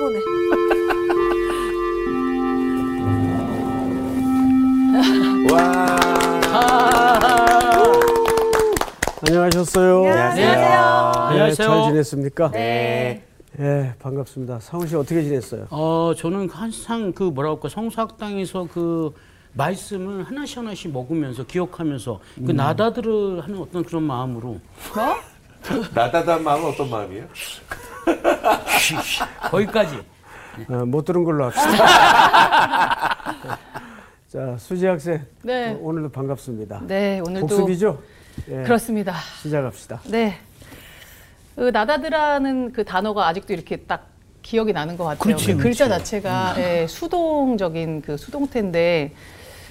피곤해. 와. 안녕하셨어요. 안녕하세요. 네, 잘 지냈습니까? 네. 예, 반갑습니다. 상훈 씨 어떻게 지냈어요? 어, 저는 항상 그 뭐라 할까 성수학당에서 그 말씀을 하나씩 하나씩 먹으면서 기억하면서 그 나다들을 하는 어떤 그런 마음으로 나다단 마음은 어떤 마음이에요? 거기까지 어, 못 들은 걸로 합시다. 자, 수지 학생. 네. 어, 오늘도 반갑습니다. 네, 오늘도 복습이죠? 예, 그렇습니다. 시작합시다. 네. 그 나다드라는 그 단어가 아직도 이렇게 딱 기억이 나는 것 같아요. 그렇지, 그 글자 그렇지. 자체가 예, 수동적인 그 수동태인데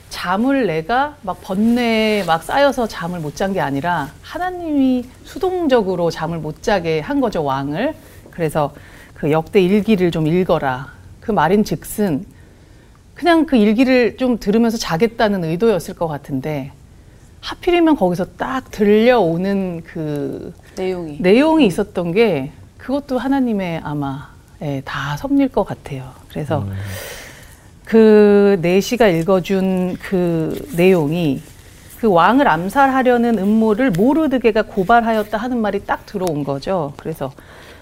잠을 내가 막 번뇌에 막 쌓여서 잠을 못 잔 게 아니라 하나님이 수동적으로 잠을 못 자게 한 거죠 왕을. 그래서 그 역대 일기를 좀 읽어라. 그 말인 즉슨 그냥 그 일기를 좀 들으면서 자겠다는 의도였을 것 같은데 하필이면 거기서 딱 들려오는 그 내용이. 내용이 있었던 게 그것도 하나님의 아마 예, 다 섭리일 것 같아요. 그래서 그 내시가 읽어준 그 내용이 그 왕을 암살하려는 음모를 모르드게가 고발하였다 하는 말이 딱 들어온 거죠. 그래서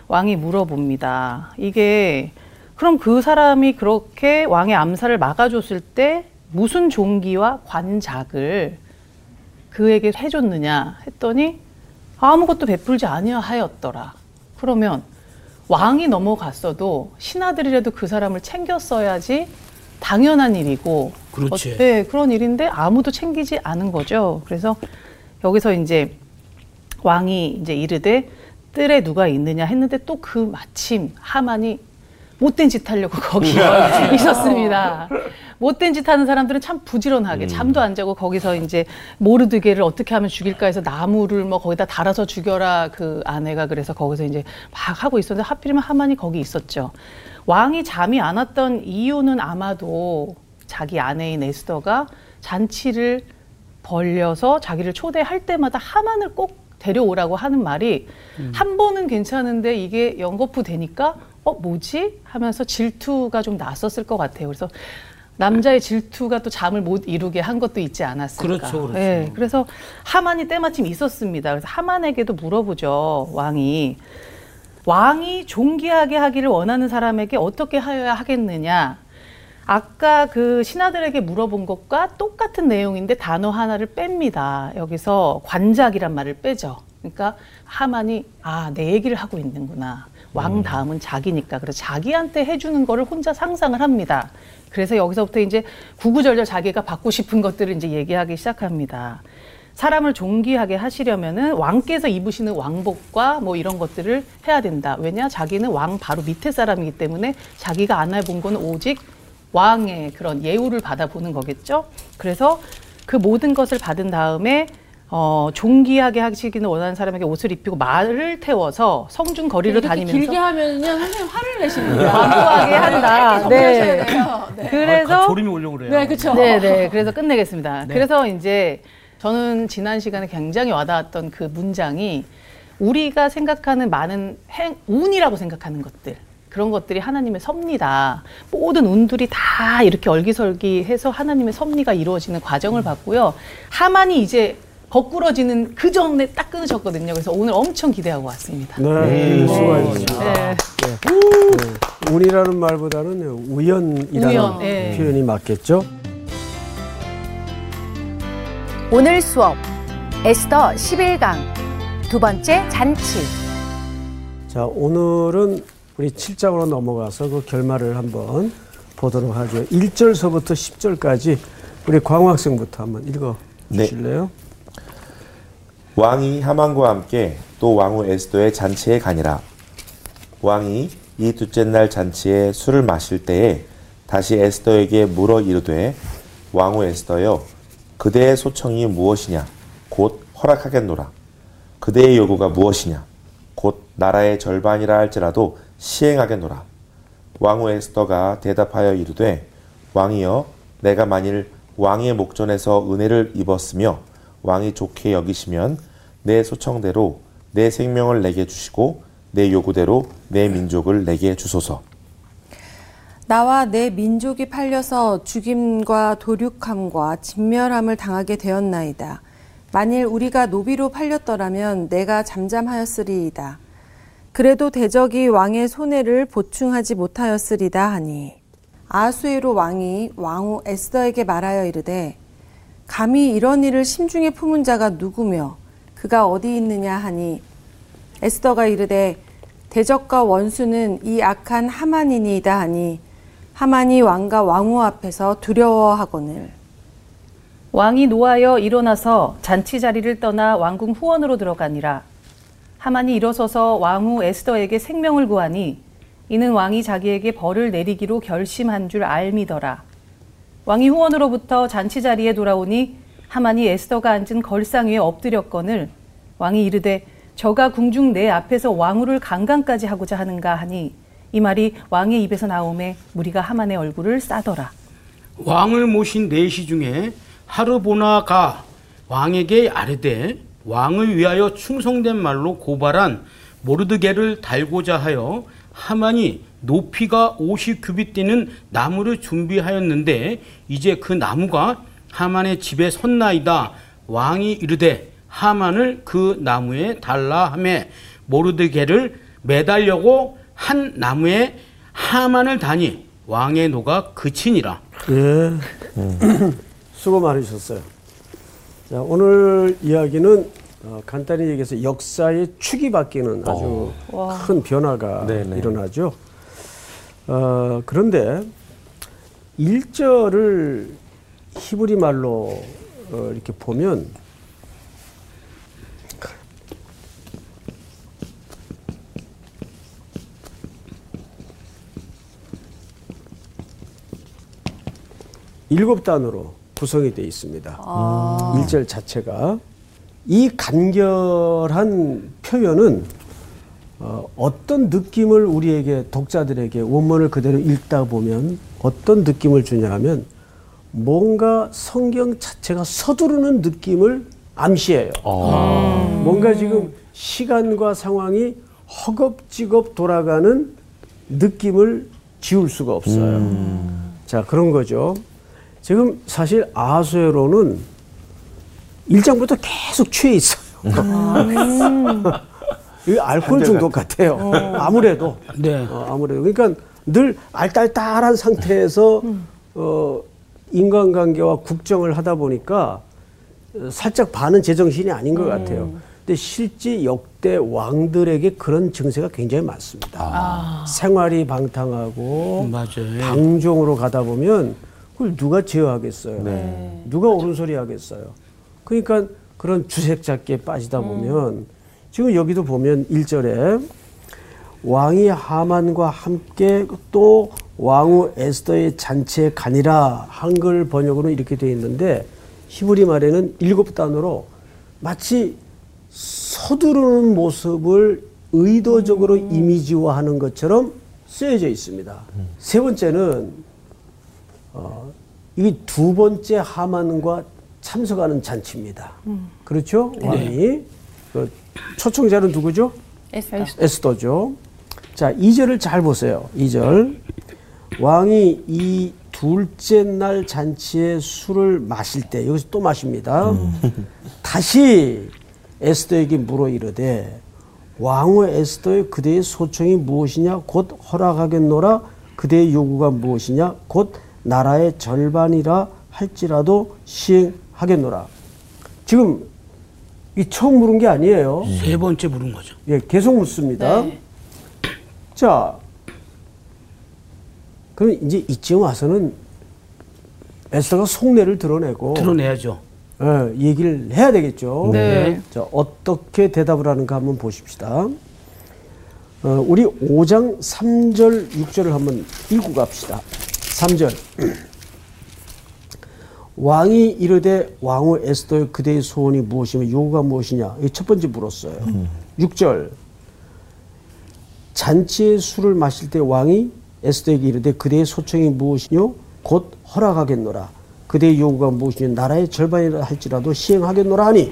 왕이 물어봅니다. 이게 그럼 그 사람이 그렇게 왕의 암살을 막아줬을 때 무슨 종기와 관작을 그에게 해줬느냐 했더니 아무것도 베풀지 아니하였더라. 그러면 왕이 넘어갔어도 신하들이라도 그 사람을 챙겼어야지 당연한 일이고 그렇지. 어, 네, 그런 일인데 아무도 챙기지 않은 거죠. 그래서 여기서 이제 왕이 이제 이르되 뜰에 누가 있느냐 했는데 또 그 마침 하만이 못된 짓 하려고 거기 있었습니다. 못된 짓 하는 사람들은 참 부지런하게 잠도 안 자고 거기서 이제 모르드게를 어떻게 하면 죽일까 해서 나무를 뭐 거기다 달아서 죽여라 그 아내가 그래서 거기서 이제 막 하고 있었는데 하필이면 하만이 거기 있었죠. 왕이 잠이 안 왔던 이유는 아마도 자기 아내인 에스더가 잔치를 벌려서 자기를 초대할 때마다 하만을 꼭 데려오라고 하는 말이 한 번은 괜찮은데 이게 연거푸 되니까 어 뭐지 하면서 질투가 좀 났었을 것 같아요. 그래서 남자의 질투가 또 잠을 못 이루게 한 것도 있지 않았을까. 그렇죠, 그렇죠. 예, 그래서 하만이 때마침 있었습니다. 그래서 하만에게도 물어보죠. 왕이 왕이 존귀하게 하기를 원하는 사람에게 어떻게 하여야 하겠느냐. 아까 그 신하들에게 물어본 것과 똑같은 내용인데 단어 하나를 뺍니다. 여기서 관작이란 말을 빼죠. 그러니까 하만이 아, 내 얘기를 하고 있는구나. 왕 다음은 자기니까. 그래서 자기한테 해주는 거를 혼자 상상을 합니다. 그래서 여기서부터 이제 구구절절 자기가 받고 싶은 것들을 이제 얘기하기 시작합니다. 사람을 존귀하게 하시려면은 왕께서 입으시는 왕복과 뭐 이런 것들을 해야 된다. 왜냐? 자기는 왕 바로 밑에 사람이기 때문에 자기가 안 해본 거는 오직 왕의 그런 예우를 받아보는 거겠죠. 그래서 그 모든 것을 받은 다음에 어, 존귀하게 하시기는 원하는 사람에게 옷을 입히고 말을 태워서 성중 거리를 이렇게 다니면서 길게 하면요 선생님 화를 내십니다. 과도하게 한다. 네. 네. 그래서 아, 조림이 오려고 그래요. 네, 그렇죠. 네, 네. 그래서 끝내겠습니다. 네. 그래서 이제 저는 지난 시간에 굉장히 와닿았던 그 문장이 우리가 생각하는 많은 행, 운이라고 생각하는 것들. 그런 것들이 하나님의 섭리다. 모든 운들이 다 이렇게 얼기설기해서 하나님의 섭리가 이루어지는 과정을 봤고요. 하만이 이제 거꾸러지는 그 전에 딱 끊으셨거든요. 그래서 오늘 엄청 기대하고 왔습니다. 네, 수고하셨습니다. 네. 네, 운이라는 말보다는 우연이라는 우연, 네. 표현이 맞겠죠? 오늘 수업 에스더 11강 두 번째 잔치 자, 오늘은 우리 7장으로 넘어가서 그 결말을 한번 보도록 하죠. 1절서부터 10절까지 우리 광학생부터 한번 읽어 네. 주실래요? 왕이 하만과 함께 또 왕후 에스더의 잔치에 가니라. 왕이 이 둘째 날 잔치에 술을 마실 때에 다시 에스더에게 물어 이르되 왕후 에스더여 그대의 소청이 무엇이냐 곧 허락하겠노라. 그대의 요구가 무엇이냐 곧 나라의 절반이라 할지라도 시행하겠노라. 왕후 에스더가 대답하여 이르되 왕이여 내가 만일 왕의 목전에서 은혜를 입었으며 왕이 좋게 여기시면 내 소청대로 내 생명을 내게 주시고 내 요구대로 내 민족을 내게 주소서. 나와 내 민족이 팔려서 죽임과 도륙함과 진멸함을 당하게 되었나이다. 만일 우리가 노비로 팔렸더라면 내가 잠잠하였으리이다. 그래도 대적이 왕의 손해를 보충하지 못하였으리다 하니 아수에로 왕이 왕후 에스더에게 말하여 이르되 감히 이런 일을 심중에 품은 자가 누구며 그가 어디 있느냐 하니 에스더가 이르되 대적과 원수는 이 악한 하만이니이다 하니 하만이 왕과 왕후 앞에서 두려워하거늘 왕이 노하여 일어나서 잔치 자리를 떠나 왕궁 후원으로 들어가니라. 하만이 일어서서 왕후 에스더에게 생명을 구하니 이는 왕이 자기에게 벌을 내리기로 결심한 줄 알미더라. 왕이 후원으로부터 잔치 자리에 돌아오니 하만이 에스더가 앉은 걸상 위에 엎드렸거늘 왕이 이르되 저가 궁중 내 앞에서 왕후를 강간까지 하고자 하는가 하니 이 말이 왕의 입에서 나오매 무리가 하만의 얼굴을 싸더라. 왕을 모신 내시 중에 하르보나가 왕에게 아뢰되 왕을 위하여 충성된 말로 고발한 모르드게를 달고자 하여 하만이 높이가 50 규빗 되는 나무를 준비하였는데 이제 그 나무가 하만의 집에 섰나이다 왕이 이르되 하만을 그 나무에 달라 하매 모르드게를 매달려고 한 나무에 하만을 다니 왕의 노가 그치니라 예. 수고 많으셨어요. 자, 오늘 이야기는 어, 간단히 얘기해서 역사의 축이 바뀌는 아주 큰 변화가 네네. 일어나죠. 어, 그런데 일절을 히브리 말로 어, 이렇게 보면 일곱 단어로 구성이 되어 있습니다. 일절 자체가 이 간결한 표현은 어, 어떤 느낌을 우리에게 독자들에게 원문을 그대로 읽다 보면 어떤 느낌을 주냐 하면 뭔가 성경 자체가 서두르는 느낌을 암시해요. 뭔가 지금 시간과 상황이 허겁지겁 돌아가는 느낌을 지울 수가 없어요. 자, 그런 거죠. 지금 사실 아수에로는 일장부터 계속 취해 있어요. 이 알코올 중독 같아요. 아무래도. 네. 어, 아무래도. 그러니까 늘 알딸딸한 상태에서 어, 인간관계와 국정을 하다 보니까 어, 살짝 반은 제정신이 아닌 것 같아요. 근데 실제 역대 왕들에게 그런 증세가 굉장히 많습니다. 생활이 방탕하고 맞아요. 방종으로 가다 보면 그걸 누가 제어하겠어요? 네. 누가 옳은 소리 하겠어요? 그러니까 그런 주색 잡기에 빠지다 보면 지금 여기도 보면 일절에 왕이 하만과 함께 또 왕후 에스더의 잔치에 가니라 한글 번역으로 이렇게 되어 있는데 히브리 말에는 일곱 단어로 마치 서두르는 모습을 의도적으로 이미지화하는 것처럼 쓰여져 있습니다. 세 번째는 어, 이게 두 번째 하만과 참석하는 잔치입니다. 그렇죠? 왕이 그 초청자는 누구죠? 에스더. 에스더 죠. 자, 2절을 잘 보세요. 2절. 왕이 이 둘째 날 잔치에 술을 마실 때 여기서 또 마십니다. 다시 에스더에게 물어 이르되 왕후 에스더의 그대의 소청이 무엇이냐 곧 허락하겠노라 그대의 요구가 무엇이냐 곧 나라의 절반이라 할지라도 시행하겠노라. 지금 이 처음 물은 게 아니에요. 세 번째 물은 거죠. 예, 계속 묻습니다. 네. 자, 그럼 이제 이쯤 와서는 에스더가 속내를 드러내고 드러내야죠. 예, 얘기를 해야 되겠죠. 네. 자, 어떻게 대답을 하는가 한번 보십시다. 어, 우리 5장 3절, 6절을 한번 읽고 갑시다. 3절. 왕이 이르되 왕후 에스더의 그대의 소원이 무엇이며 요구가 무엇이냐? 이 첫 번째 물었어요. 6절. 잔치에 술을 마실 때 왕이 에스더에게 이르되 그대의 소청이 무엇이뇨? 곧 허락하겠노라. 그대의 요구가 무엇이뇨? 나라의 절반이라 할지라도 시행하겠노라 하니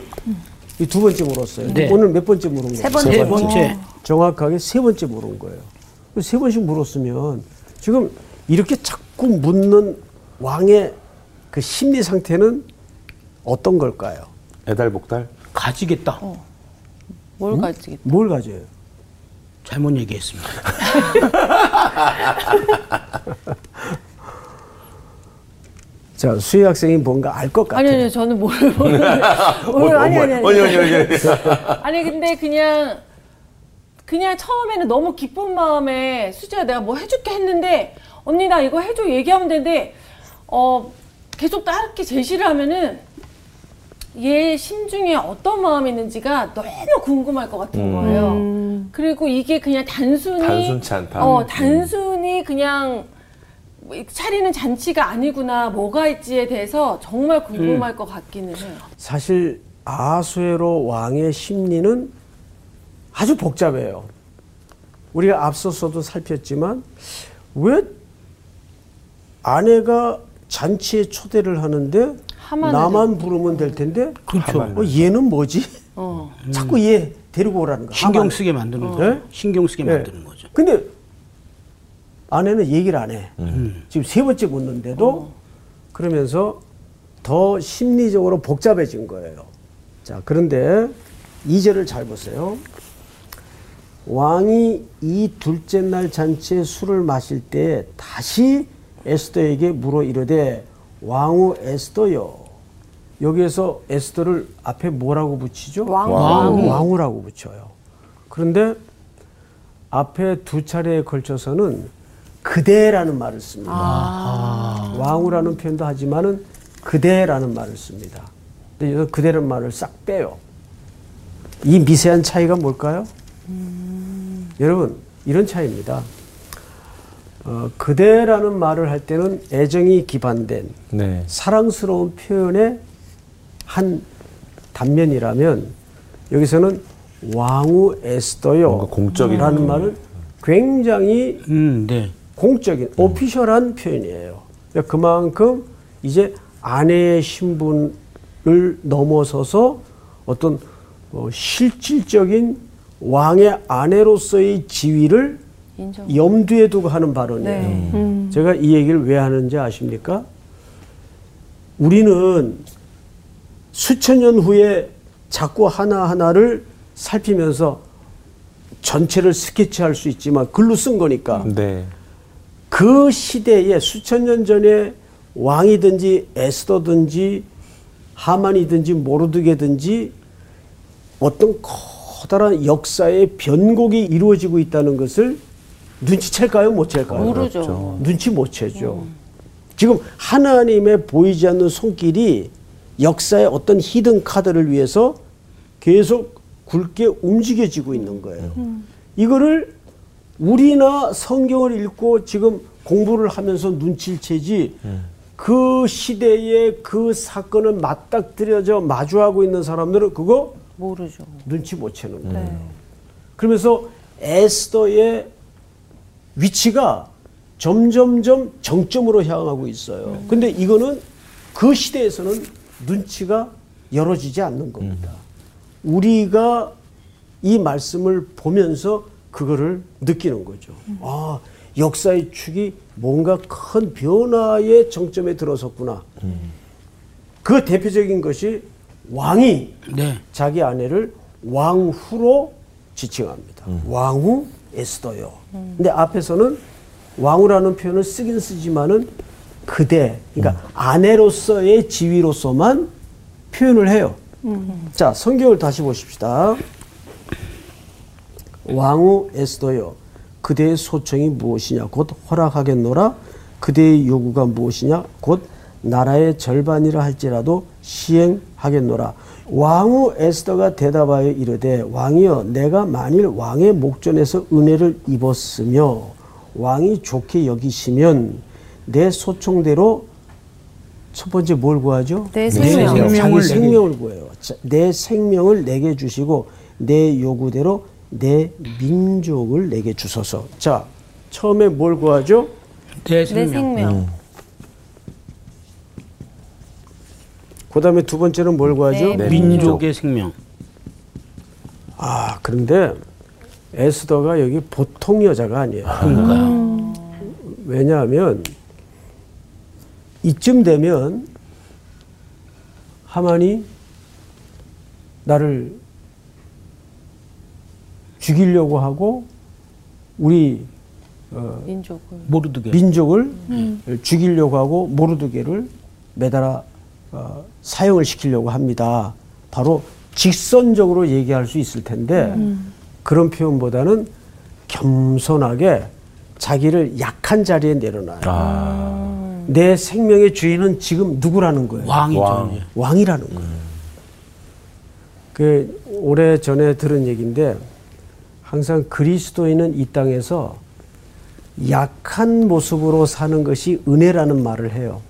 이두 번째 물었어요. 네. 오늘 몇 번째 물은 거예요? 세 번째. 세 번째. 정확하게 세 번째 물은 거예요. 세 번씩 물었으면 지금 이렇게 자꾸 묻는 왕의 그 심리 상태는 어떤 걸까요? 애달복달. 가지겠다. 뭘 가지겠다. 뭘 가져요? 잘못 얘기했습니다. 자, 수희 학생이 뭔가 알 것 같아요. 아니 아니 저는 모르 모르 모르 아니 아니 아니. 아니 아니 아니. 아니 근데 그냥 그냥 처음에는 너무 기쁜 마음에 수지야 내가 뭐 해줄게 했는데 언니 나 이거 해줘 얘기하면 되는데 어 계속 다르게 제시를 하면은 얘 심중에 어떤 마음이 있는지가 너무 궁금할 것 같은 거예요. 그리고 이게 그냥 단순히 단순치 않다. 어 음. 단순히 그냥 뭐 차리는 잔치가 아니구나 뭐가 있지에 대해서 정말 궁금할 것 같기는 해요. 사실 아수에로 왕의 심리는 아주 복잡해요. 우리가 앞서서도 살폈지만 왜 아내가 잔치에 초대를 하는데 나만 부르면 될 텐데 그렇죠. 어, 얘는 뭐지? 어. 자꾸 얘 데리고 오라는 거야. 신경. 쓰게 만드는 네? 거죠. 신경 쓰게 네. 만드는 거죠. 근데 아내는 얘기를 안 해. 지금 세 번째 묻는데도 그러면서 더 심리적으로 복잡해진 거예요. 자, 그런데 이절을잘 보세요. 왕이 이 둘째 날 잔치에 술을 마실 때 다시 에스더에게 물어 이르되 왕후 에스더여. 여기에서 에스더를 앞에 뭐라고 붙이죠? 왕후. 왕후라고 붙여요. 그런데 앞에 두 차례에 걸쳐서는 그대라는 말을 씁니다. 왕후라는 표현도 하지만은 그대라는 말을 씁니다. 근데 여기서 그대라는 말을 싹 빼요. 이 미세한 차이가 뭘까요? 여러분 이런 차이입니다. 어, 그대라는 말을 할 때는 애정이 기반된 네. 사랑스러운 표현의 한 단면이라면 여기서는 왕후 에스더요 뭔가 공적인 라는 느낌. 말은 굉장히 음, 네. 공적인 오피셜한 표현이에요. 그러니까 그만큼 이제 아내의 신분을 넘어서서 어떤 어, 실질적인 왕의 아내로서의 지위를 인정. 염두에 두고 하는 발언이에요. 네. 음. 제가 이 얘기를 왜 하는지 아십니까? 우리는 수천 년 후에 자꾸 하나하나를 살피면서 전체를 스케치할 수 있지만 글로 쓴 거니까 네. 그 시대에 수천 년 전에 왕이든지 에스더든지 하만이든지 모르드게든지 어떤 커다란 역사의 변곡이 이루어지고 있다는 것을 눈치챌까요? 못 챌까요? 모르죠. 눈치 못 채죠. 지금 하나님의 보이지 않는 손길이 역사의 어떤 히든 카드를 위해서 계속 굵게 움직여지고 있는 거예요. 이거를 우리나 성경을 읽고 지금 공부를 하면서 눈치를 채지 그 시대에 그 사건을 맞닥뜨려져 마주하고 있는 사람들은 그거 모르죠. 눈치 못 채는 거예요. 그러면서 에스더의 위치가 점점점 정점으로 향하고 있어요. 근데 이거는 그 시대에서는 눈치가 열어지지 않는 겁니다. 우리가 이 말씀을 보면서 그거를 느끼는 거죠. 아, 역사의 축이 뭔가 큰 변화의 정점에 들어섰구나. 그 대표적인 것이 왕이 네. 자기 아내를 왕후로 지칭합니다. 왕후 에스더요. 근데 앞에서는 왕후라는 표현을 쓰긴 쓰지만은 그대, 그러니까 아내로서의 지위로서만 표현을 해요. 자, 성경을 다시 보십시다. 왕후 에스더요. 그대의 소청이 무엇이냐? 곧 허락하겠노라. 그대의 요구가 무엇이냐? 곧 나라의 절반이라 할지라도 시행하겠노라. 왕후 에스더가 대답하여 이르되 왕이여 내가 만일 왕의 목전에서 은혜를 입었으며 왕이 좋게 여기시면 내 소청대로 첫 번째 뭘 구하죠? 내 생명. 자기 생명을 생명을 구해요. 자, 내 생명을 내게 주시고 내 요구대로 내 민족을 내게 주소서. 자, 처음에 뭘 구하죠? 내내 생명. 생명. 그다음에 두 번째는 뭘 구하죠? 네. 민족의 생명. 아, 그런데 에스더가 여기 보통 여자가 아니에요. 그러니까요. 왜냐하면 이쯤 되면 하만이 나를 죽이려고 하고 우리 어, 민족을. 모르드게. 민족을 죽이려고 하고 모르드게를 매달아 어, 사형을 시키려고 합니다. 바로 직선적으로 얘기할 수 있을 텐데 그런 표현보다는 겸손하게 자기를 약한 자리에 내려놔요. 아, 내 생명의 주인은 지금 누구라는 거예요? 왕이죠. 왕. 왕이라는 거예요. 그 오래 전에 들은 얘기인데 항상 그리스도인은 이 땅에서 약한 모습으로 사는 것이 은혜라는 말을 해요.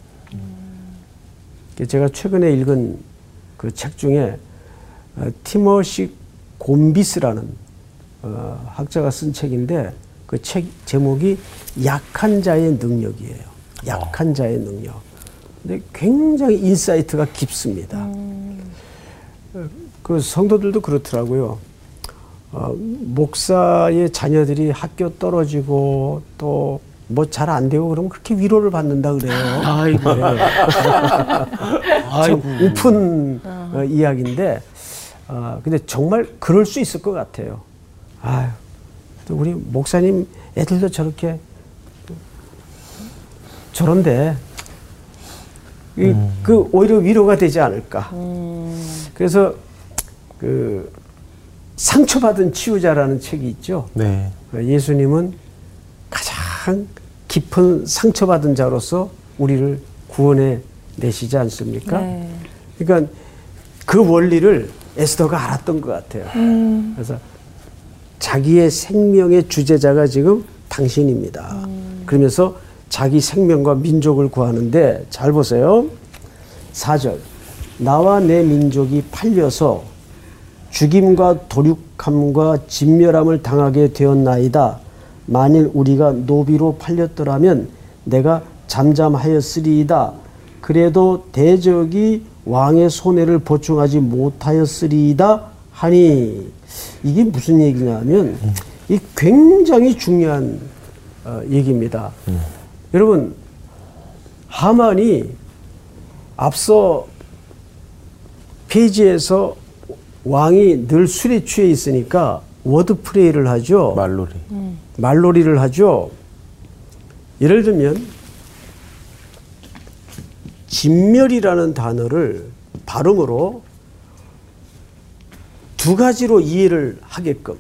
그 제가 최근에 읽은 그 책 중에 어, 티머시 곰비스라는 어, 학자가 쓴 책인데 그 책 제목이 약한 자의 능력이에요. 약한 자의 능력. 근데 굉장히 insight가 깊습니다. 어, 그 성도들도 그렇더라고요. 어, 목사의 자녀들이 학교 떨어지고 또 뭐 잘 안 되고 그러면 그렇게 위로를 받는다 그래요. 아이고. 참 아이고. 우픈 어, 이야기인데, 어, 근데 정말 그럴 수 있을 것 같아요. 아유, 또 우리 목사님 애들도 저렇게 저런데, 이, 그 오히려 위로가 되지 않을까. 그래서 그 상처받은 치유자라는 책이 있죠. 네. 그 예수님은 가장 깊은 상처받은 자로서 우리를 구원해 내시지 않습니까? 네. 그러니까 그 원리를 에스더가 알았던 것 같아요. 그래서 자기의 생명의 주제자가 지금 당신입니다. 그러면서 자기 생명과 민족을 구하는데 잘 보세요. 4절. 나와 내 민족이 팔려서 죽임과 도륙함과 진멸함을 당하게 되었나이다. 만일 우리가 노비로 팔렸더라면 내가 잠잠하였으리이다. 그래도 대적이 왕의 손해를 보충하지 못하였으리이다 하니 이게 무슨 얘기냐면 이 굉장히 중요한 어, 얘기입니다. 여러분 하만이 앞서 페이지에서 왕이 늘 술에 취해 있으니까 word play를 하죠. 말놀이. 말놀이를 하죠. 예를 들면 진멸이라는 단어를 발음으로 두 가지로 이해를 하게끔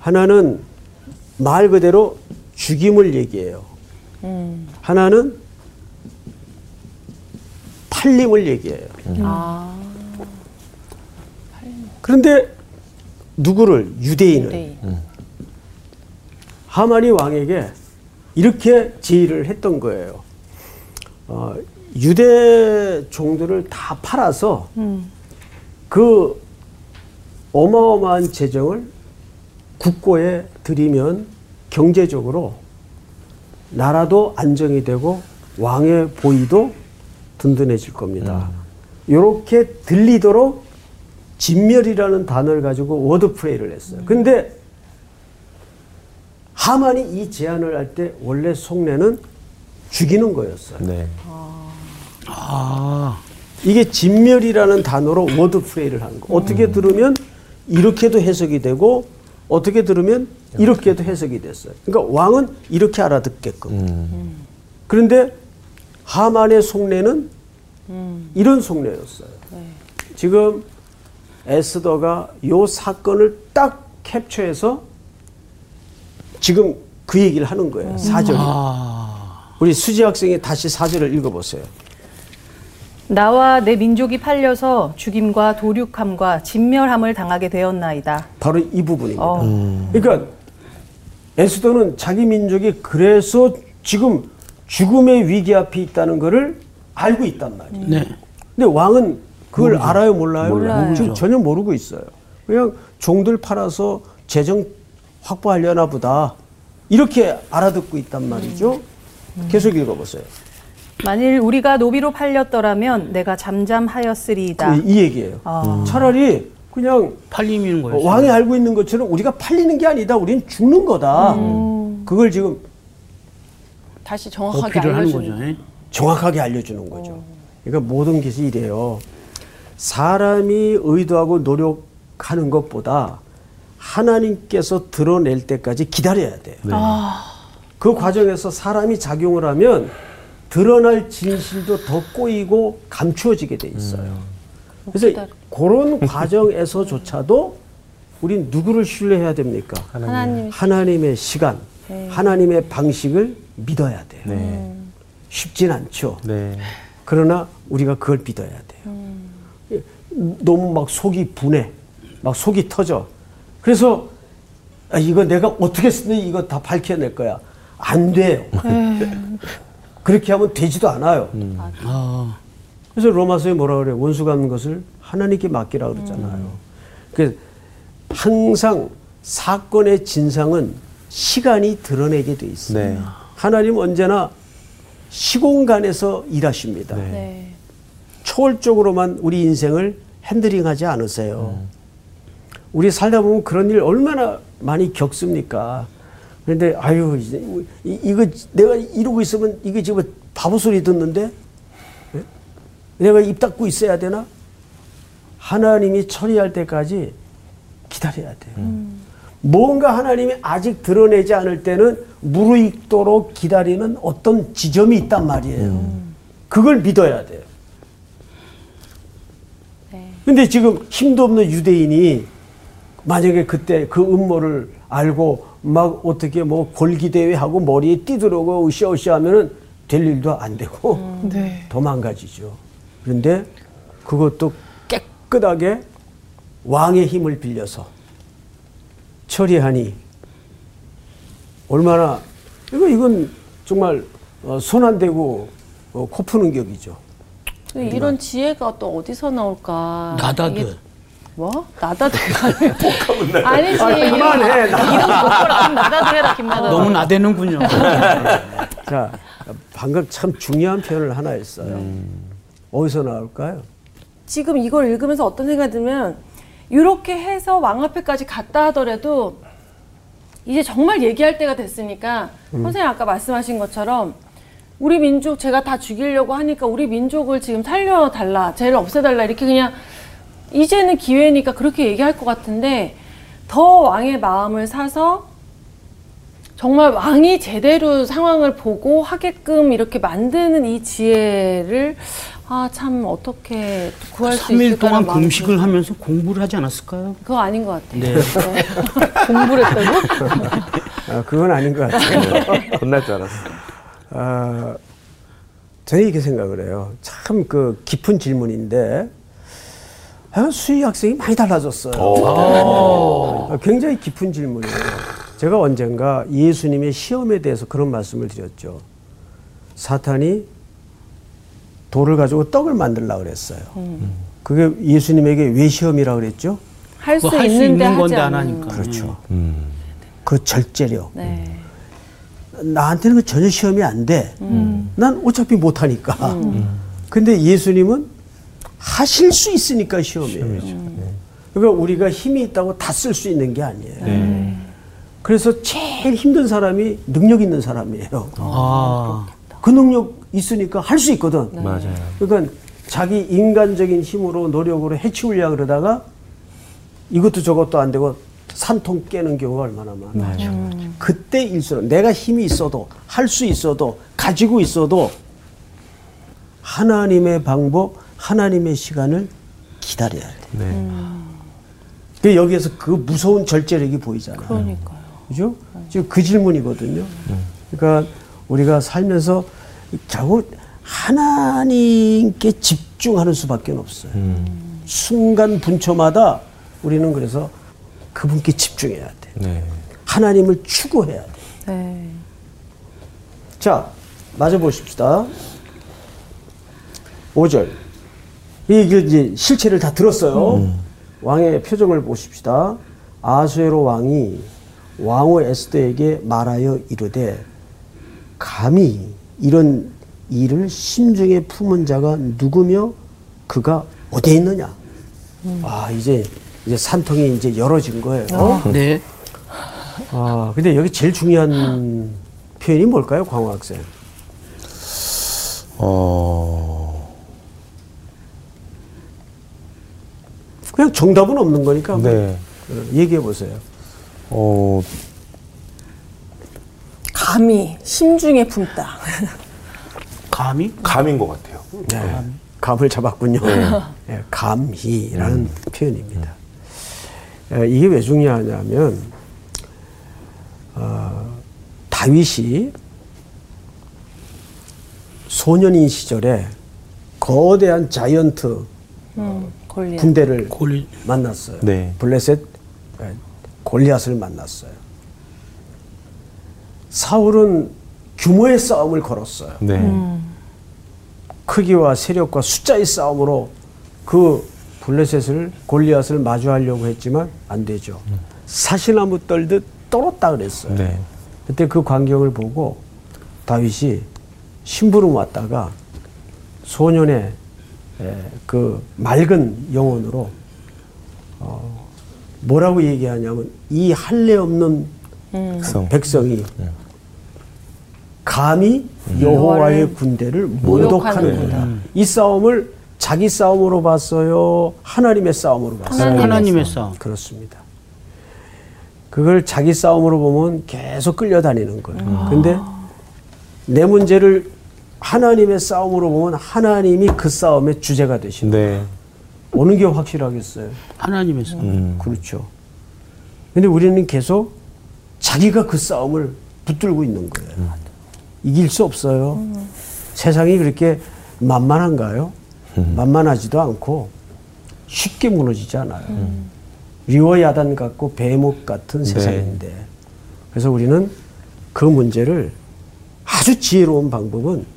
하나는 말 그대로 죽임을 얘기해요. 하나는 팔림을 얘기해요. 아, 그런데 누구를 유대인을 네. 하만이 왕에게 이렇게 제의를 했던 거예요. 어, 유대 종들을 다 팔아서 그 어마어마한 재정을 국고에 들이면 경제적으로 나라도 안정이 되고 왕의 보위도 든든해질 겁니다. 이렇게 들리도록 진멸이라는 단어를 가지고 워드 플레이를 했어요. 근데 하만이 이 제안을 할 때 원래 속내는 죽이는 거였어요. 네. 아. 이게 진멸이라는 단어로 워드 플레이를 한 거. 어떻게 들으면 이렇게도 해석이 되고 어떻게 들으면 이렇게도 해석이 됐어요. 그러니까 왕은 이렇게 알아듣게끔. 음. 그런데 하만의 속내는 이런 속내였어요. 지금 에스더가 요 사건을 딱 캡처해서 지금 그 얘기를 하는 거예요. 사절이. 아. 우리 수지 학생이 다시 사절을 읽어보세요. 나와 내 민족이 팔려서 죽임과 도륙함과 진멸함을 당하게 되었나이다. 바로 이 부분입니다. 어. 그러니까 에스더는 자기 민족이 그래서 지금 죽음의 위기 앞에 있다는 것을 알고 있단 말이에요. 네. 근데 왕은 그걸 알아요, 몰라요? 몰라요. 지금 전혀 모르고 있어요. 그냥 종들 팔아서 재정 확보하려나 보다. 이렇게 알아듣고 있단 말이죠. 계속 읽어보세요. 만일 우리가 노비로 팔렸더라면 내가 잠잠하였으리이다. 그이 얘기예요. 아. 차라리 그냥 팔림인 거였어요. 왕이 알고 있는 것처럼 우리가 팔리는 게 아니다. 우리는 죽는 거다. 그걸 지금 다시 정확하게 알려주는. 거죠. 예? 정확하게 알려주는 거죠. 그러니까 모든 것이 이래요. 사람이 의도하고 노력하는 것보다 하나님께서 드러낼 때까지 기다려야 돼요. 그 과정에서 사람이 작용을 하면 드러날 진실도 더 꼬이고 감추어지게 돼 있어요. 그래서 그런 과정에서조차도 우린 누구를 신뢰해야 됩니까? 하나님 하나님의 시간, 하나님의 방식을 믿어야 돼요. 네. 쉽진 않죠. 네. 그러나 우리가 그걸 믿어야 돼요. 예, 너무 막 속이 분해, 막 속이 터져. 그래서 아, 이거 내가 어떻게 쓰니 이거 다 밝혀낼 거야. 안 돼요. 그렇게 하면 되지도 않아요. 아, 그래서 로마서에 뭐라 그래요? 원수 갚는 것을 하나님께 맡기라 그러잖아요. 그래서 항상 사건의 진상은 시간이 드러내게 돼 있어요. 네. 하나님 언제나 시공간에서 일하십니다. 네. 네. 초월적으로만 우리 인생을 핸들링하지 않으세요. 우리 살다 보면 그런 일 얼마나 많이 겪습니까? 그런데 아유 이제 이- 이거 내가 이러고 있으면 이게 지금 바보 소리 듣는데 예? 내가 입 닫고 있어야 되나? 하나님이 처리할 때까지 기다려야 돼요. 뭔가 하나님이 아직 드러내지 않을 때는 무르익도록 기다리는 어떤 지점이 있단 말이에요. 그걸 믿어야 돼요. 근데 지금 힘도 없는 유대인이 만약에 그때 그 음모를 알고 막 어떻게 뭐 골기대회 하고 머리에 띠들어고 으쌰으쌰 하면은 될 일도 안 되고 도망가지죠. 그런데 그것도 깨끗하게 왕의 힘을 빌려서 처리하니 얼마나 이거 이건 정말 어, 손안 대고 어, 코 푸는 격이죠. 이런 지혜가 또 어디서 나올까? 나다드. 뭐? 나다드가 아니지. 그만해. 나- 이름 못보라 나다도 해라 김나다. 너무 나대는군요. 자, 방금 참 중요한 표현을 하나 했어요. 어디서 나올까요? 지금 이걸 읽으면서 어떤 생각이 들면 이렇게 해서 왕 앞에까지 갔다 하더라도 이제 정말 얘기할 때가 됐으니까 선생님 아까 말씀하신 것처럼 우리 민족 제가 다 죽이려고 하니까 우리 민족을 지금 살려달라 쟤를 없애달라 이렇게 그냥 이제는 기회니까 그렇게 얘기할 것 같은데 더 왕의 마음을 사서 정말 왕이 제대로 상황을 보고 하게끔 이렇게 만드는 이 지혜를 아 참 어떻게 구할 수 3일 있을까 동안 금식을 하면서 공부를 하지 않았을까요? 그거 아닌 것 같아요. 네. 공부를 했다고? 아, 그건 아닌 것 같아요. 혼날 줄 알았어. 아, 저는 이렇게 생각을 해요. 참 그 깊은 질문인데, 아, 수희 학생이 많이 달라졌어요. 아, 굉장히 깊은 질문이에요. 제가 언젠가 예수님의 시험에 대해서 그런 말씀을 드렸죠. 사탄이 돌을 가지고 떡을 만들라 그랬어요. 그게 예수님에게 왜 시험이라 그랬죠? 할수 할 수 있는데 있는 하지 건데 안. 하니까. 그렇죠. 음. 그 절제력. 네. 나한테는 그 전혀 시험이 안 돼. 난 어차피 못 하니까. 근데 예수님은 하실 수 있으니까 시험이에요. 그러니까 우리가 힘이 있다고 다 쓸 수 있는 게 아니에요. 그래서 제일 힘든 사람이 능력 있는 사람이에요. 아, 그 능력 있으니까 할 수 있거든. 맞아요. 그러니까 자기 인간적인 힘으로 노력으로 해치우려 그러다가 이것도 저것도 안 되고 산통 깨는 경우가 얼마나 많아요. 그때 일수록 내가 힘이 있어도 할 수 있어도 가지고 있어도 하나님의 방법, 하나님의 시간을 기다려야 돼. 네. 그 여기에서 그 무서운 절제력이 보이잖아요. 그러니까요. 그죠? 지금 그 질문이거든요. 그러니까 우리가 살면서 결국 하나님께 집중하는 수밖에 없어요. 순간 분초마다 우리는 그래서 그분께 집중해야 돼. 네. 하나님을 추구해야 돼. 네. 자, 맞아 보십시다. 5절. 이게 이제 실체를 다 들었어요. 왕의 표정을 보십시다. 아수에로 왕이 왕후 에스더에게 말하여 이르되 감히 이런 일을 심중에 품은 자가 누구며 그가 어디에 있느냐? 아, 이제 이제 산통이 이제 열어진 거예요. 네. 아, 근데 여기 제일 중요한 표현이 뭘까요, 광호 학생? 어, 그냥 정답은 없는 거니까 네. 어, 얘기해 보세요. 어, 감히 심중에 품다. 감히 감인 것 같아요. 네. 감을 잡았군요. 네, 감희라는 표현입니다. 에, 이게 왜 중요하냐면 어, 다윗이 소년인 시절에 거대한 자이언트 음, 골리앗. 군대를 골 만났어요. 네. 블레셋 에, 골리앗을 만났어요. 사울은 규모의 싸움을 걸었어요. 네. 크기와 세력과 숫자의 싸움으로 그 블레셋을 골리앗을 마주하려고 했지만 안 되죠. 사시나무 떨듯 떨었다 그랬어요. 네. 그때 그 광경을 보고 다윗이 심부름 왔다가 소년의 에, 그 맑은 영혼으로 어, 뭐라고 얘기하냐면 이 할례 없는 백성. 백성이 감히 여호와의 군대를 모독하는구나. 이 싸움을 자기 싸움으로 봤어요. 하나님의 싸움으로 봤어요. 하나님의 싸움. 그렇습니다. 그걸 자기 싸움으로 보면 계속 끌려다니는 거예요. 근데 내 문제를 하나님의 싸움으로 보면 하나님이 그 싸움의 주제가 되시는 거예요. 네. 어느 게 확실하겠어요? 하나님의 싸움. 음. 그렇죠. 근데 우리는 계속 자기가 그 싸움을 붙들고 있는 거예요. 이길 수 없어요. 세상이 그렇게 만만한가요? 만만하지도 않고 쉽게 무너지지 않아요. 리워 야단 같고 배목 같은 세상인데. 그래서 우리는 그 문제를 아주 지혜로운 방법은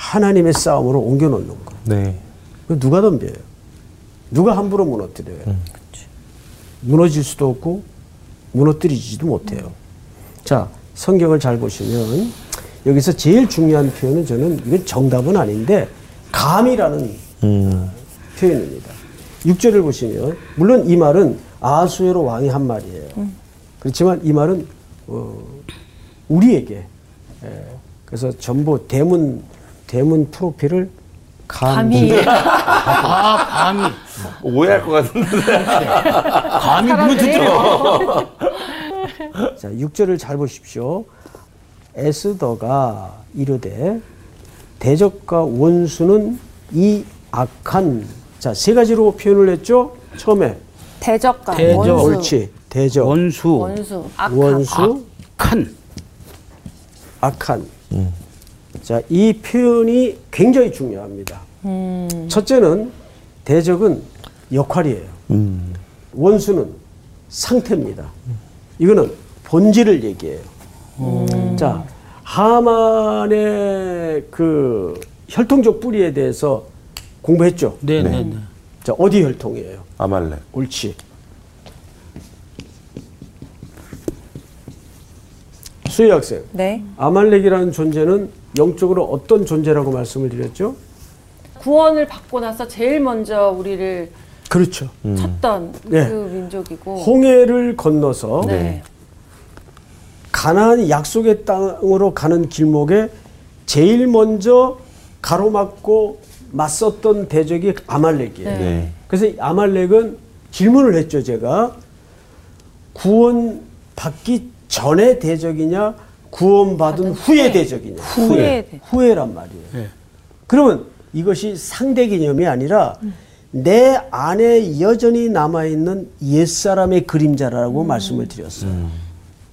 하나님의 싸움으로 옮겨놓는 거예요. 네. 그 누가 덤벼요? 누가 함부로 무너뜨려요? 무너질 수도 없고 무너뜨리지도 못해요. 자, 성경을 잘 보시면 여기서 제일 중요한 표현은 저는 이건 정답은 아닌데 감이라는 음. 표현입니다. 6절을 보시면 물론 이 말은 아수에로 왕이 한 말이에요. 그렇지만 이 말은 어, 우리에게 예, 그래서 전부 대문 대문 프로필을 감히, 아 감히. 오해할 것 같은데. 감히 무너뜨려. 자, 6절을 잘 보십시오. 에스더가 이르되 대적과 원수는 이 악한. 자, 세 가지로 표현을 했죠. 처음에. 대적과 대적. 원수, 옳지. 대적, 원수. 원수, 악한, 원수, 칸 악한. 자, 이 표현이 굉장히 중요합니다. 첫째는 대적은 역할이에요. 음. 원수는 상태입니다. 이거는 본질을 얘기해요. 자, 하만의 그 혈통적 뿌리에 대해서 공부했죠. 네네 네. 자, 어디 혈통이에요? 아말렉. 옳지. 수희 학생, 네. 아말렉이라는 존재는 영적으로 어떤 존재라고 말씀을 드렸죠? 구원을 받고 나서 제일 먼저 우리를 그렇죠. 쳤던 네. 그 민족이고. 홍해를 건너서 네. 가나안 약속의 땅으로 가는 길목에 제일 먼저 가로막고 맞섰던 대적이 아말렉이에요. 네. 네. 그래서 이 아말렉은 질문을 했죠, 제가. 구원 받기 전의 대적이냐, 구원받은 후의 대적이냐. 후의 대적. 후회 란 말이에요. 네. 그러면 이것이 상대 개념이 아니라 내 안에 여전히 남아있는 옛사람의 그림자라고 말씀을 드렸어요.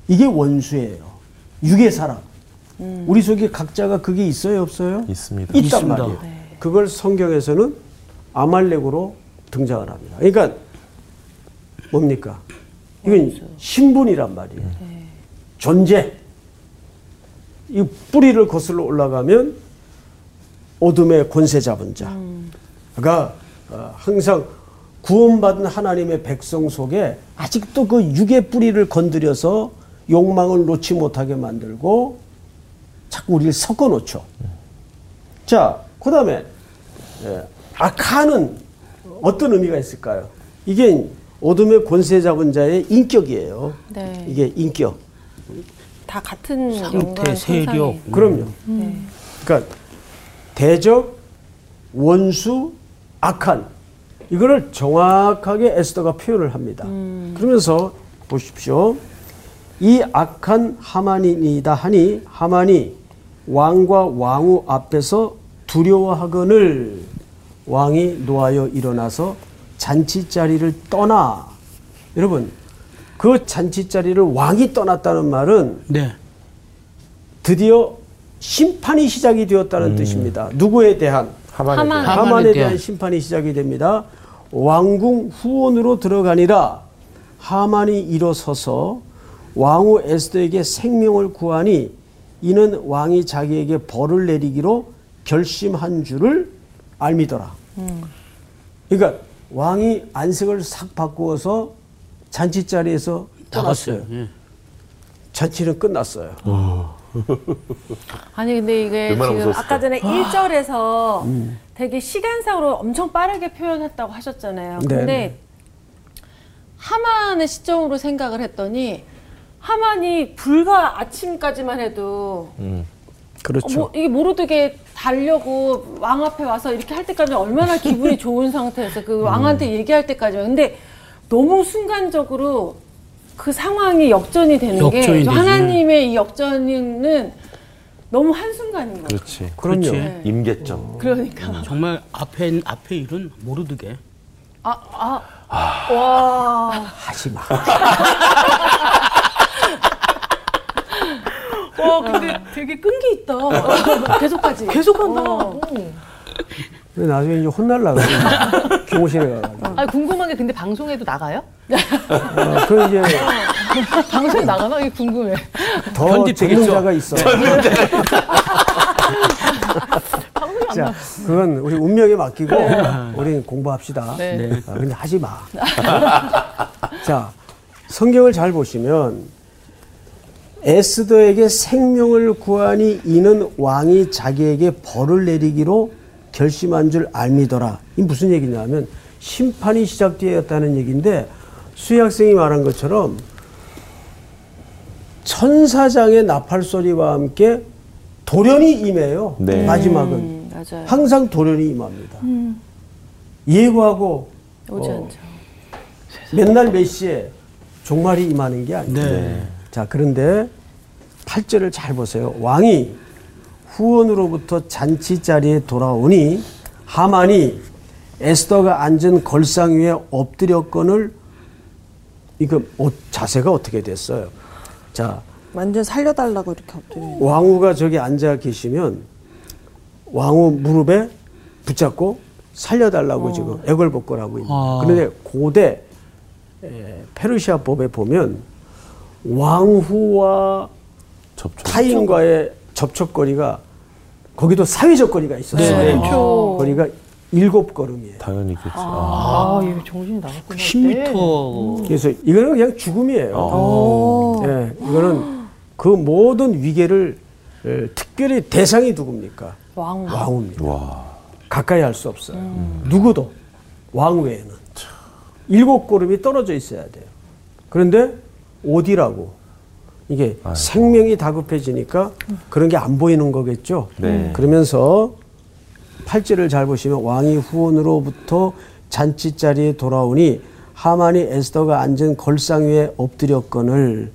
이게 원수예요. 육의 사람. 우리 속에 각자가 그게 있어요, 없어요? 있습니다. 있단 있습니다. 말이에요. 그걸 성경에서는 아말렉으로 등장을 합니다. 그러니까 뭡니까? 이건 신분이란 말이에요. 존재. 이 뿌리를 거슬러 올라가면 어둠의 권세 잡은 자. 그러니까 어, 항상 구원받은 하나님의 백성 속에 아직도 그 육의 뿌리를 건드려서 욕망을 놓지 못하게 만들고 자꾸 우리를 섞어 놓죠. 자, 그 다음에, 아카는 어떤 의미가 있을까요? 이게 어둠의 권세 잡은 자의 인격이에요. 네. 이게 인격. 다 같은 상태, 세력. 그럼요. 네. 그러니까 대적, 원수, 악한 이거를 정확하게 에스더가 표현을 합니다. 그러면서 보십시오. 이 악한 하만이다 하니 하만이 왕과 왕후 앞에서 두려워하거늘 왕이 노하여 일어나서 잔치 자리를 떠나 여러분 그 잔치 자리를 왕이 떠났다는 말은 네. 드디어 심판이 시작이 되었다는 뜻입니다. 누구에 대한 하만에 하만. 대한 하만에 대한. 대한 심판이 시작이 됩니다. 왕궁 후원으로 들어가니라 하만이 일어서서 왕후 에스더에게 생명을 구하니 이는 왕이 자기에게 벌을 내리기로 결심한 줄을 알미더라. 그러니까 왕이 안색을 싹 바꾸어서 잔치 자리에서 나갔어요. 예. 잔치는 끝났어요. 아니 근데 이게 얼마나 지금 무서웠을까? 아까 전에 1절에서 음. 되게 시간상으로 엄청 빠르게 표현했다고 하셨잖아요. 네, 근데 네. 하만의 시점으로 생각을 했더니 하만이 불과 아침까지만 해도 그렇죠. 어, 뭐, 이게 모르드게 달려고 왕 앞에 와서 이렇게 할 때까지 얼마나 기분이 좋은 상태에서 그 왕한테 얘기할 때까지 근데 너무 순간적으로 그 상황이 역전이 되는 역전이 게. 하나님의 이 역전은 너무 한순간인 거예요. 그렇지. 그럼요. 그렇지. 임계점. 그러니까 정말 앞에 앞에 일은 모르드게. 아, 아, 와. 하지 마. 와 근데 되게 끈기 있다. 계속하지. 계속한다. 어. 근데 나중에 이제 혼날라고 교무실에 가가지고. 아 궁금한 게 근데 방송에도 나가요? 어, 그 이제 방송에 나가나? 이게 궁금해. 더 편집되겠죠? 전문자가 있어. 자, 그건 우리 운명에 맡기고 우리 공부합시다. 네. 아, 근데 하지 마. 자, 성경을 잘 보시면 에스더에게 생명을 구하니 이는 왕이 자기에게 벌을 내리기로 결심한 줄 알미더라. 이 무슨 얘기냐면 심판이 시작되었다는 얘기인데 수희 학생이 말한 것처럼 천사장의 나팔 소리와 함께 돌연히 임해요. 네. 마지막은 음, 맞아요. 항상 돌연히 임합니다. 예고하고 오지 어, 않죠. 맨날 몇 시에 종말이 임하는 게 아니에요. 네. 자, 그런데 8절을 잘 보세요. 왕이 후원으로부터 잔치 자리에 돌아오니 하만이 에스더가 앉은 걸상 위에 엎드렸건을 이거 어, 자세가 어떻게 됐어요? 자, 완전 살려달라고 이렇게 엎드려. 왕후가 저기 앉아 계시면 왕후 무릎에 붙잡고 살려달라고 지금 애걸복걸하고 있는. 아. 그런데 고대 에, 페르시아 법에 보면 왕후와 접촉. 타인과의 접촉거리가 거기도 사회적 거리가 있었어요. 네. 어, 거리가 일곱 걸음이에요. 당연히 그렇지. 아. 아 이거 정신이 나갔구나. 10m. 그래서 이거는 그냥 죽음이에요. 예, 이거는 그 모든 위계를 에, 특별히 대상이 누굽니까? 왕. 왕후입니다. 와. 가까이 할 수 없어요. 누구도 왕 외에는 일곱 걸음이 떨어져 있어야 돼요. 그런데 어디라고 이게 생명이 다급해지니까 그런 게 안 보이는 거겠죠. 네. 그러면서 팔절을 잘 보시면 왕이 후원으로부터 잔치 자리에 돌아오니 하만이 에스더가 앉은 걸상 위에 엎드렸거늘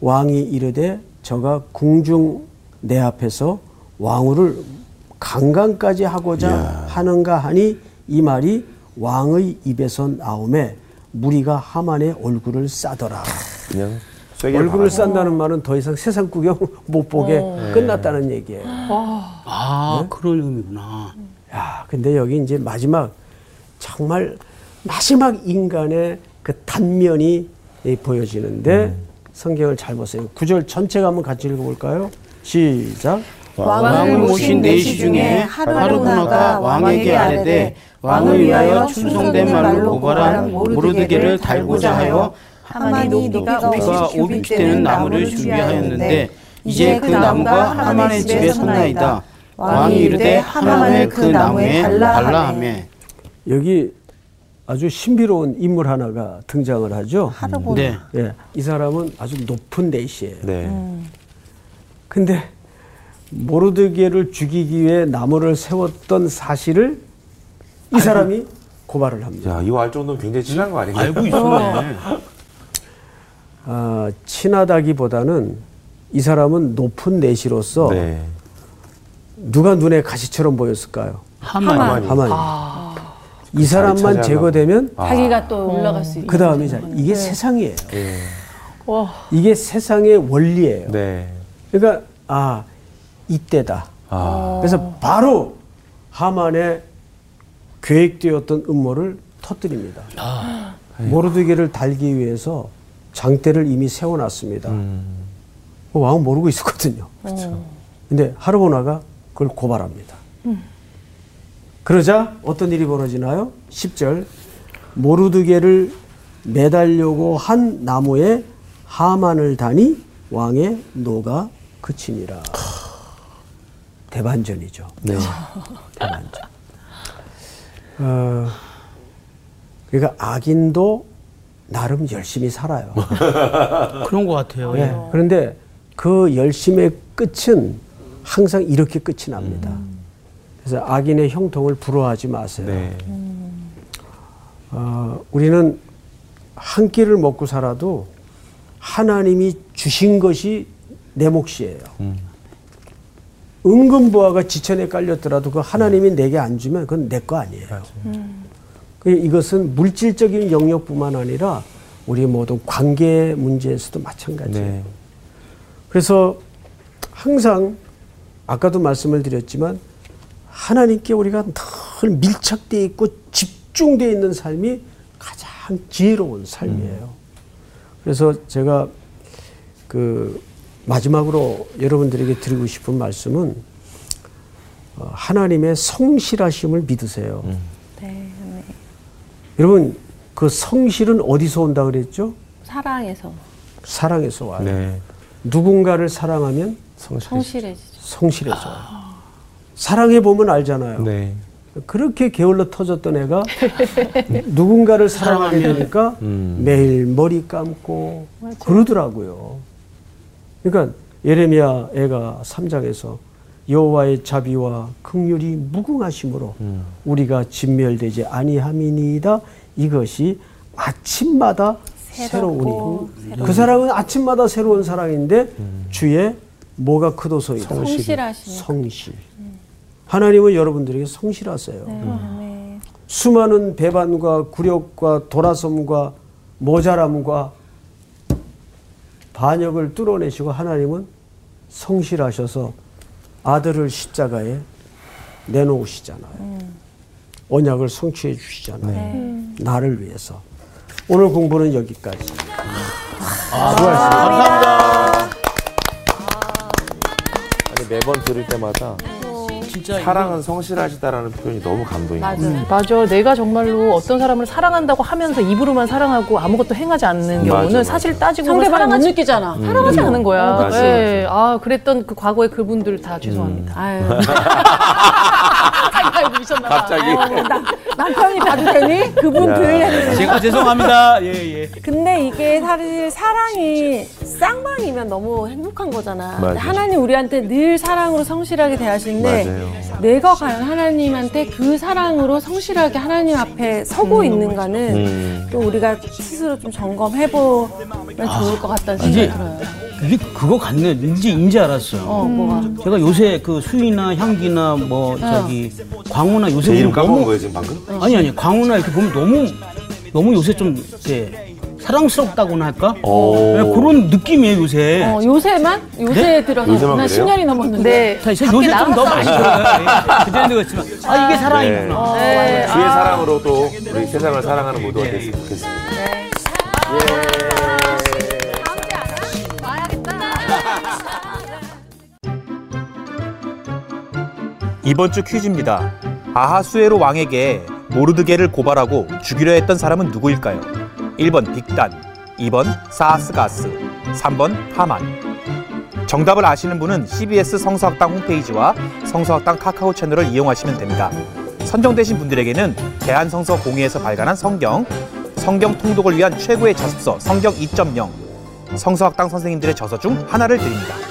왕이 이르되 저가 궁중 내 앞에서 왕후를 강간까지 하고자 하는가 하니 이 말이 왕의 입에서 나오매 무리가 하만의 얼굴을 싸더라. 그냥 얼굴을. 싼다는 말은 더 이상 세상 구경 못 보게 끝났다는 얘기예요. 아 그런 의미구나. 야, 근데 여기 이제 마지막 정말 마지막 인간의 그 단면이 이 보여지는데 성경을 잘 보세요. 구절 전체가 한번 같이 읽어볼까요? 시작. 왕을 모신 내시 중에 하루나가 왕에게 아뢰되 왕을 위하여 충성된 말로 고발한 모르드게를 달고자 하여 하만이 높이가 500 되는 나무를 준비하였는데 이제 그 나무가 하만의 집에 섰나이다. 왕이 이르되 하만을 그 나무에 달라 하며 여기 아주 신비로운 인물 하나가 등장을 하죠. 하르본. 네. 예, 이 사람은 아주 높은 내시예요. 네. 근데 모르드게를 죽이기 위해 나무를 세웠던 사실을 이 사람이 고발을 합니다. 야, 이거 알 정도면 굉장히 친한 거 아닌가요? 알고 있었네. 아, 친하다기보다는 이 사람은 높은 내시로서 네. 누가 눈에 가시처럼 보였을까요? 하만. 하만이. 아. 이 사람만. 제거되면 자기가 또 올라갈 수 있고. 그 다음이 자 이게 세상이에요. 예. 이게 세상의 원리예요. 네. 그러니까 아 이때다. 아. 그래서 바로 하만의 계획되었던 음모를 터뜨립니다. 모르드게를 달기 위해서 장대를 이미 세워놨습니다. 음. 그 왕은 모르고 있었거든요. 근데 하르보나가 그걸 고발합니다. 그러자 어떤 일이 벌어지나요? 10절 모르드게를 매달려고 한 나무에 하만을 다니 왕의 노가 그치니라. 대반전이죠. 네. 대반전. 어, 그러니까 악인도 나름 열심히 살아요. 그런 것 같아요. 예. 네. 그런데 그 열심의 끝은 항상 이렇게 끝이 납니다. 그래서 악인의 형통을 부러워하지 마세요. 네. 어, 우리는 한 끼를 먹고 살아도 하나님이 주신 것이 내 몫이에요. 은근보화가 지천에 깔렸더라도 그 하나님이 내게 안 주면 그건 내 거 아니에요. 그 이것은 물질적인 영역뿐만 아니라 우리 모든 관계 문제에서도 마찬가지예요. 네. 그래서 항상 아까도 말씀을 드렸지만 하나님께 우리가 늘 밀착되어 있고 집중되어 있는 삶이 가장 지혜로운 삶이에요. 그래서 제가 그 마지막으로 여러분들에게 드리고 싶은 말씀은 어, 하나님의 성실하심을 믿으세요. 여러분 그 성실은 어디서 온다 그랬죠? 사랑에서 사랑에서 와요. 네. 누군가를 사랑하면 성실해지죠. 성실해져 와요. 사랑해 보면 알잖아요. 네. 그렇게 게을러 터졌던 애가 누군가를 사랑하게 되니까 음. 매일 머리 감고 그러더라고요. 그러니까 예레미야 애가 3장에서 여호와의 자비와 긍휼이 무궁하심으로 음. 우리가 진멸되지 아니함이니이다. 이것이 아침마다 새로우니 그 사랑은 아침마다 새로운 사랑인데 주의 뭐가 크도소이다. 성실하시니까. 성실. 하나님은 여러분들에게 성실하세요. 네. 수많은 배반과 굴욕과 돌아섬과 모자람과 반역을 뚫어내시고 하나님은 성실하셔서 아들을 십자가에 내놓으시잖아요. 언약을 성취해 주시잖아요. 나를 위해서. 오늘 공부는 여기까지. 아니, 매번 들을 때마다 진짜 사랑은 성실하시다라는 표현이 너무 감동이에요. 맞아. 맞아. 내가 정말로 어떤 사람을 사랑한다고 하면서 입으로만 사랑하고 아무것도 행하지 않는 맞아, 경우는 맞아. 사실 따지고 보면 상대방을 못 사랑하지, 느끼잖아. 사랑하지 않은 거야. 맞아, 예. 아, 그랬던 그 과거의 그분들 다 죄송합니다. 아유. 알고 계셨나 봐. 갑자기. 어, 나- 남편이 봐도 되니? 그분들. 제가 죄송합니다. 예, 예. 근데 이게 사실 사랑이 쌍방이면 너무 행복한 거잖아. 맞아요. 하나님 우리한테 늘 사랑으로 성실하게 대하시는데 맞아요. 내가 과연 하나님한테 그 사랑으로 성실하게 하나님 앞에 서고 있는가는 음. 또 우리가 스스로 좀 점검해 보면 좋을 것 같다는 생각이 이제 들어요. 그게 그거 같네. 이제 인지 알았어요. 어, 뭐가? 제가 요새 그 수이나 향기나 뭐 저기 광우나 요새 제 이름 까먹은 너무 거예요, 지금 방금? 아니 아니 광우나 이렇게 보면 너무 너무 요새 좀 이렇게 사랑스럽다고나 할까? 오. 네, 그런 느낌이에요 요새. 어, 요새만? 요새 들어서 요새만 한 그래요? 10년이 넘었는데. 네. 사- 요새 좀 더 많이 들어요. 그전에도 그렇지만 아 이게 사랑이구나. 네. 주의 사랑으로 또 우리 세상을 사랑하는 모두가 됐으면 좋겠습니다. 이번 주 퀴즈입니다. 아하수에로 왕에게 모르드게를 고발하고 죽이려 했던 사람은 누구일까요? 1번 빅단, 2번 사스가스, 3번 하만. 정답을 아시는 분은 CBS 성서학당 홈페이지와 성서학당 카카오 채널을 이용하시면 됩니다. 선정되신 분들에게는 대한성서 공회에서 발간한 성경, 성경 통독을 위한 최고의 자습서 성경 2.0, 성서학당 선생님들의 저서 중 하나를 드립니다.